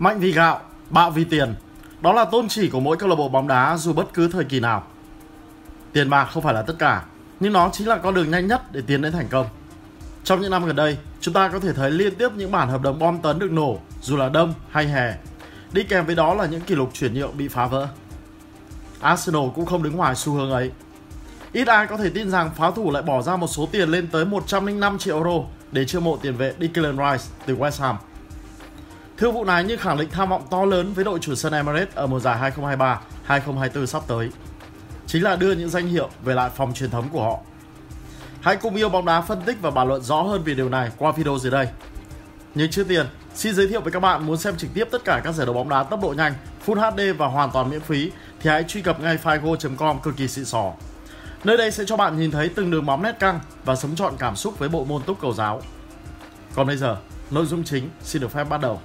Mạnh vì gạo, bạo vì tiền. Đó là tôn chỉ của mỗi câu lạc bộ bóng đá dù bất cứ thời kỳ nào. Tiền bạc không phải là tất cả, nhưng nó chính là con đường nhanh nhất để tiến đến thành công. Trong những năm gần đây, chúng ta có thể thấy liên tiếp những bản hợp đồng bom tấn được nổ dù là đông hay hè. Đi kèm với đó là những kỷ lục chuyển nhượng bị phá vỡ. Arsenal cũng không đứng ngoài xu hướng ấy. Ít ai có thể tin rằng pháo thủ lại bỏ ra một số tiền lên tới 105 triệu euro để chiêu mộ tiền vệ Declan Rice từ West Ham. Thương vụ này như khẳng định tham vọng to lớn với đội chủ sân Emirates ở mùa giải 2023-2024 sắp tới. Chính là đưa những danh hiệu về lại phòng truyền thống của họ. Hãy cùng yêu bóng đá phân tích và bàn luận rõ hơn về điều này qua video dưới đây. Nhưng trước tiên, xin giới thiệu với các bạn muốn xem trực tiếp tất cả các giải đấu bóng đá tốc độ nhanh, Full HD và hoàn toàn miễn phí thì hãy truy cập ngay figo.com cực kỳ xịn sò. Nơi đây sẽ cho bạn nhìn thấy từng đường bóng nét căng và sống trọn cảm xúc với bộ môn túc cầu giáo. Còn bây giờ, nội dung chính xin được phép bắt đầu.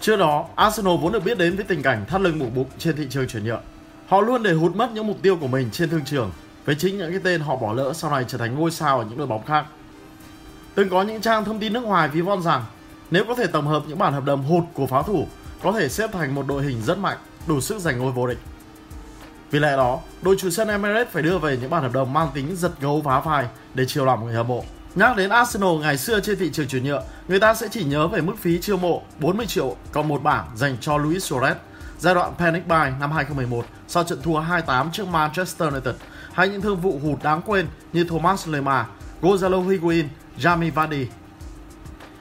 Trước đó, Arsenal vốn được biết đến với tình cảnh thắt lưng bụng bụng trên thị trường chuyển nhượng. Họ luôn để hụt mất những mục tiêu của mình trên thương trường với chính những cái tên họ bỏ lỡ sau này trở thành ngôi sao ở những đội bóng khác. Từng có những trang thông tin nước ngoài ví von rằng nếu có thể tổng hợp những bản hợp đồng hụt của pháo thủ có thể xếp thành một đội hình rất mạnh, đủ sức giành ngôi vô địch. Vì lẽ đó, đội chủ sân Emirates phải đưa về những bản hợp đồng mang tính giật gấu phá phai để chiều lòng người hâm mộ. Nhắc đến Arsenal ngày xưa trên thị trường chuyển nhượng, người ta sẽ chỉ nhớ về mức phí chiêu mộ 40 triệu còn một bảng dành cho Luis Suarez giai đoạn panic buy năm 2011 sau trận thua 2-8 trước Manchester United hay những thương vụ hụt đáng quên như Thomas Lemar, Gonzalo Higuain, Jamie Vardy.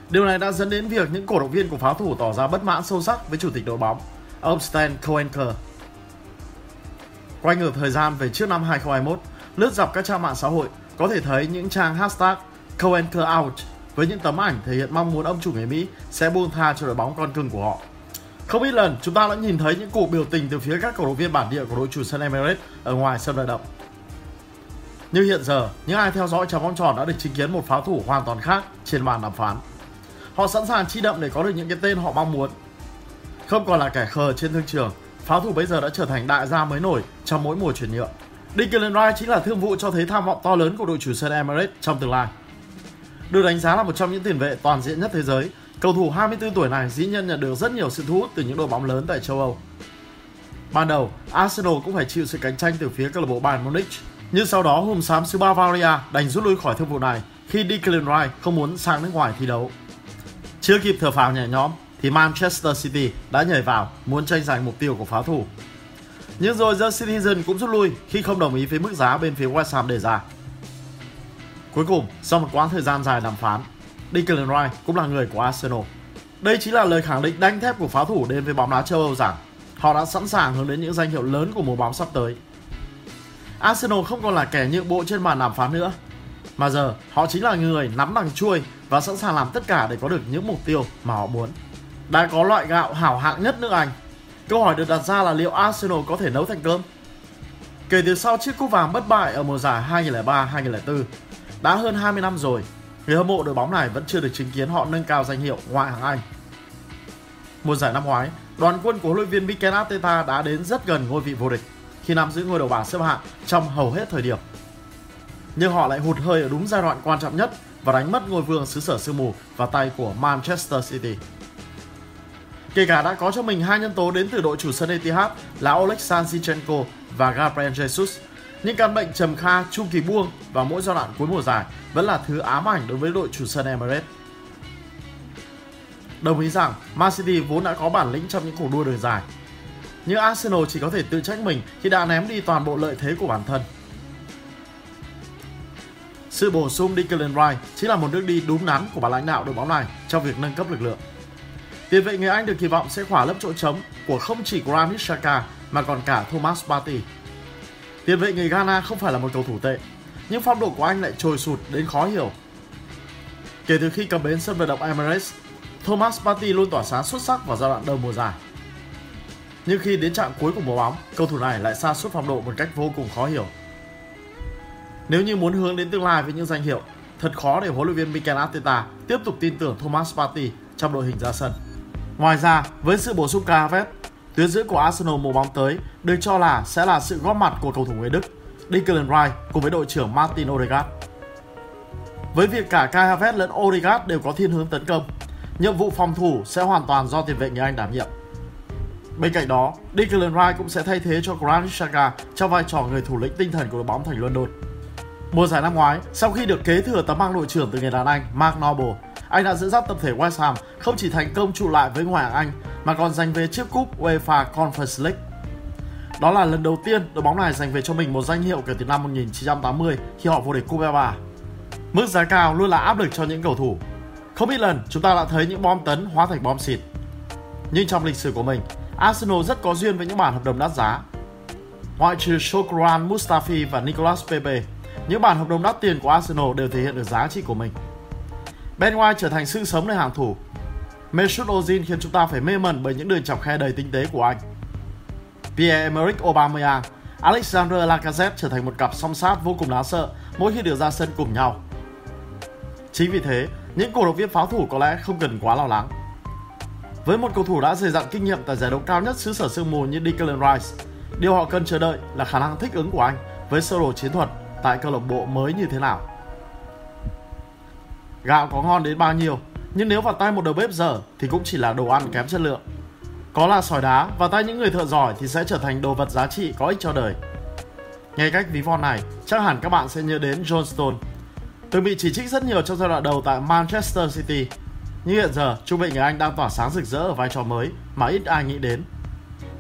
Điều này đã dẫn đến việc những cổ động viên của pháo thủ tỏ ra bất mãn sâu sắc với chủ tịch đội bóng, ông Stan Kroenke. Quay ngược thời gian về trước năm 2021, lướt dọc các trang mạng xã hội có thể thấy những trang hashtag Kroenke out với những tấm ảnh thể hiện mong muốn ông chủ người Mỹ sẽ buông tha cho đội bóng con cưng của họ. Không ít lần chúng ta đã nhìn thấy những cuộc biểu tình từ phía các cổ động viên bản địa của đội chủ sân Emirates ở ngoài sân vận động. Như hiện giờ, những ai theo dõi trái bóng tròn đã được chứng kiến một pháo thủ hoàn toàn khác trên bàn đàm phán. Họ sẵn sàng chi đậm để có được những cái tên họ mong muốn. Không còn là kẻ khờ trên thương trường, pháo thủ bây giờ đã trở thành đại gia mới nổi trong mỗi mùa chuyển nhượng. Declan Rice chính là thương vụ cho thấy tham vọng to lớn của đội chủ sân Emirates trong tương lai. Được đánh giá là một trong những tiền vệ toàn diện nhất thế giới, cầu thủ 24 tuổi này dĩ nhiên nhận được rất nhiều sự thu hút từ những đội bóng lớn tại châu Âu. Ban đầu, Arsenal cũng phải chịu sự cạnh tranh từ phía câu lạc bộ Bayern Munich, nhưng sau đó hùm xám xứ Bavaria đành rút lui khỏi thương vụ này khi Declan Rice không muốn sang nước ngoài thi đấu. Chưa kịp thở phào nhẹ nhõm thì Manchester City đã nhảy vào muốn tranh giành mục tiêu của pháo thủ. Nhưng rồi The Citizen cũng rút lui khi không đồng ý với mức giá bên phía West Ham đề ra. Cuối cùng, sau một quãng thời gian dài đàm phán, Declan Rice cũng là người của Arsenal. Đây chính là lời khẳng định đanh thép của pháo thủ đến với bóng đá châu Âu rằng họ đã sẵn sàng hướng đến những danh hiệu lớn của mùa bóng sắp tới. Arsenal không còn là kẻ nhượng bộ trên bàn đàm phán nữa, mà giờ họ chính là người nắm đằng chuôi và sẵn sàng làm tất cả để có được những mục tiêu mà họ muốn. Đã có loại gạo hảo hạng nhất nước Anh. Câu hỏi được đặt ra là liệu Arsenal có thể nấu thành cơm? Kể từ sau chiếc cúp vàng bất bại ở mùa giải 2003-2004, đã hơn 20 năm rồi, người hâm mộ đội bóng này vẫn chưa được chứng kiến họ nâng cao danh hiệu ngoại hạng Anh. Mùa giải năm ngoái, đoàn quân của huấn luyện viên Mikel Arteta đã đến rất gần ngôi vị vô địch khi nắm giữ ngôi đầu bảng xếp hạng trong hầu hết thời điểm. Nhưng họ lại hụt hơi ở đúng giai đoạn quan trọng nhất và đánh mất ngôi vương xứ sở sương mù vào tay của Manchester City. Kể cả đã có cho mình hai nhân tố đến từ đội chủ sân Etihad là Oleksandr Zinchenko và Gabriel Jesus, những căn bệnh trầm kha, chu kỳ buông vào mỗi giai đoạn cuối mùa giải vẫn là thứ ám ảnh đối với đội chủ sân Emirates. Đồng ý rằng Man City vốn đã có bản lĩnh trong những cuộc đua đường dài, nhưng Arsenal chỉ có thể tự trách mình khi đã ném đi toàn bộ lợi thế của bản thân. Sự bổ sung Declan Rice chính là một nước đi đúng đắn của ban lãnh đạo đội bóng này trong việc nâng cấp lực lượng. Tiền vệ người Anh được kỳ vọng sẽ khỏa lấp chỗ trống của không chỉ Granit Xhaka mà còn cả Thomas Partey. Tiền vệ người Ghana không phải là một cầu thủ tệ, nhưng phong độ của anh lại trồi sụt đến khó hiểu. Kể từ khi cầm bến sân vận động Emirates, Thomas Partey luôn tỏa sáng xuất sắc vào giai đoạn đầu mùa giải. Nhưng khi đến trạng cuối của mùa bóng, cầu thủ này lại sa sút phong độ một cách vô cùng khó hiểu. Nếu như muốn hướng đến tương lai với những danh hiệu, thật khó để huấn luyện viên Mikel Arteta tiếp tục tin tưởng Thomas Partey trong đội hình ra sân. Ngoài ra, với sự bổ sung Kai Havertz, tuyến giữa của Arsenal mùa bóng tới được cho là sẽ là sự góp mặt của cầu thủ người Đức Declan Rice cùng với đội trưởng Martin Odegaard. Với việc cả Kai Havertz lẫn Odegaard đều có thiên hướng tấn công, nhiệm vụ phòng thủ sẽ hoàn toàn do tiền vệ người Anh đảm nhiệm. Bên cạnh đó, Declan Rice cũng sẽ thay thế cho Granit Xhaka trong vai trò người thủ lĩnh tinh thần của đội bóng thành London. Mùa giải năm ngoái, sau khi được kế thừa tấm băng đội trưởng từ người đàn Anh Mark Noble, anh đã dẫn dắt tập thể West Ham không chỉ thành công trụ lại với ngoại hạng Anh mà còn giành về chiếc cúp UEFA Conference League. Đó là lần đầu tiên đội bóng này giành về cho mình một danh hiệu kể từ năm 1980 khi họ vô địch cúp UEFA. Mức giá cao luôn là áp lực cho những cầu thủ. Không ít lần chúng ta đã thấy những bom tấn hóa thành bom xịt. Nhưng trong lịch sử của mình, Arsenal rất có duyên với những bản hợp đồng đắt giá. Ngoại trừ Shokran Mustafi và Nicolas Pepe, những bản hợp đồng đắt tiền của Arsenal đều thể hiện được giá trị của mình. Ben White trở thành sự sống nơi hàng thủ. Mesut Ozil khiến chúng ta phải mê mẩn bởi những đường chọc khe đầy tinh tế của anh. Pierre-Emerick Aubameyang, Alexander Lacazette trở thành một cặp song sát vô cùng đáng sợ mỗi khi được ra sân cùng nhau. Chính vì thế, những cổ động viên pháo thủ có lẽ không cần quá lo lắng. Với một cầu thủ đã dày dặn kinh nghiệm tại giải đấu cao nhất xứ sở sương mù như Declan Rice, điều họ cần chờ đợi là khả năng thích ứng của anh với sơ đồ chiến thuật tại câu lạc bộ mới như thế nào. Gạo có ngon đến bao nhiêu, nhưng nếu vào tay một đầu bếp dở thì cũng chỉ là đồ ăn kém chất lượng. Có là sỏi đá vào tay những người thợ giỏi thì sẽ trở thành đồ vật giá trị có ích cho đời. Nghe cách ví von này, chắc hẳn các bạn sẽ nhớ đến John Stone. Từng bị chỉ trích rất nhiều trong giai đoạn đầu tại Manchester City, nhưng hiện giờ trung vệ người Anh đang tỏa sáng rực rỡ ở vai trò mới mà ít ai nghĩ đến.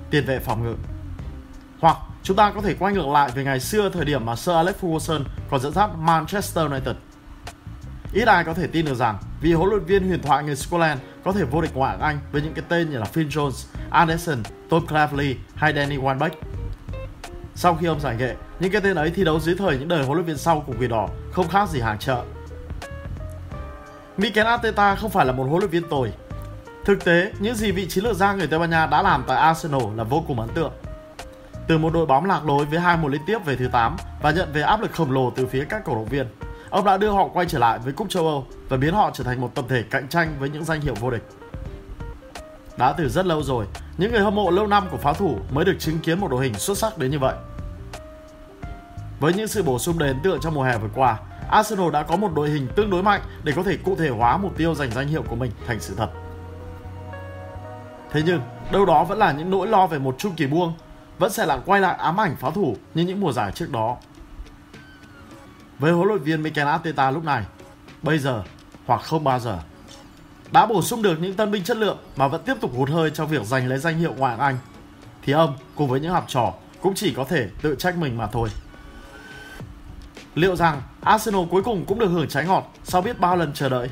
Tiền vệ phòng ngự. Hoặc chúng ta có thể quay ngược lại về ngày xưa thời điểm mà Sir Alex Ferguson còn dẫn dắt Manchester United. Ít ai có thể tin được rằng vì huấn luyện viên huyền thoại người Scotland có thể vô địch ngoại hạng Anh với những cái tên như là Phil Jones, Anderson, Tom Cleverley hay Danny Welbeck. Sau khi ông giải nghệ, những cái tên ấy thi đấu dưới thời những đời huấn luyện viên sau của Quỷ Đỏ không khác gì hàng chợ. Mikel Arteta không phải là một huấn luyện viên tồi. Thực tế, những gì vị chiến lược gia người Tây Ban Nha đã làm tại Arsenal là vô cùng ấn tượng. Từ một đội bóng lạc lối với hai mùa liên tiếp về thứ 8 và nhận về áp lực khổng lồ từ phía các cổ động viên, ông đã đưa họ quay trở lại với cúp châu Âu và biến họ trở thành một tập thể cạnh tranh với những danh hiệu vô địch. Đã từ rất lâu rồi, những người hâm mộ lâu năm của pháo thủ mới được chứng kiến một đội hình xuất sắc đến như vậy. Với những sự bổ sung đầy ấn tượng trong mùa hè vừa qua, Arsenal đã có một đội hình tương đối mạnh để có thể cụ thể hóa mục tiêu giành danh hiệu của mình thành sự thật. Thế nhưng, đâu đó vẫn là những nỗi lo về một chu kỳ buông, vẫn sẽ là quay lại ám ảnh pháo thủ như những mùa giải trước đó. Với huấn luyện viên Mikel Arteta lúc này, bây giờ hoặc không bao giờ, đã bổ sung được những tân binh chất lượng mà vẫn tiếp tục hụt hơi trong việc giành lấy danh hiệu ngoại hạng Anh, thì ông cùng với những học trò cũng chỉ có thể tự trách mình mà thôi. Liệu rằng Arsenal cuối cùng cũng được hưởng trái ngọt sau biết bao lần chờ đợi?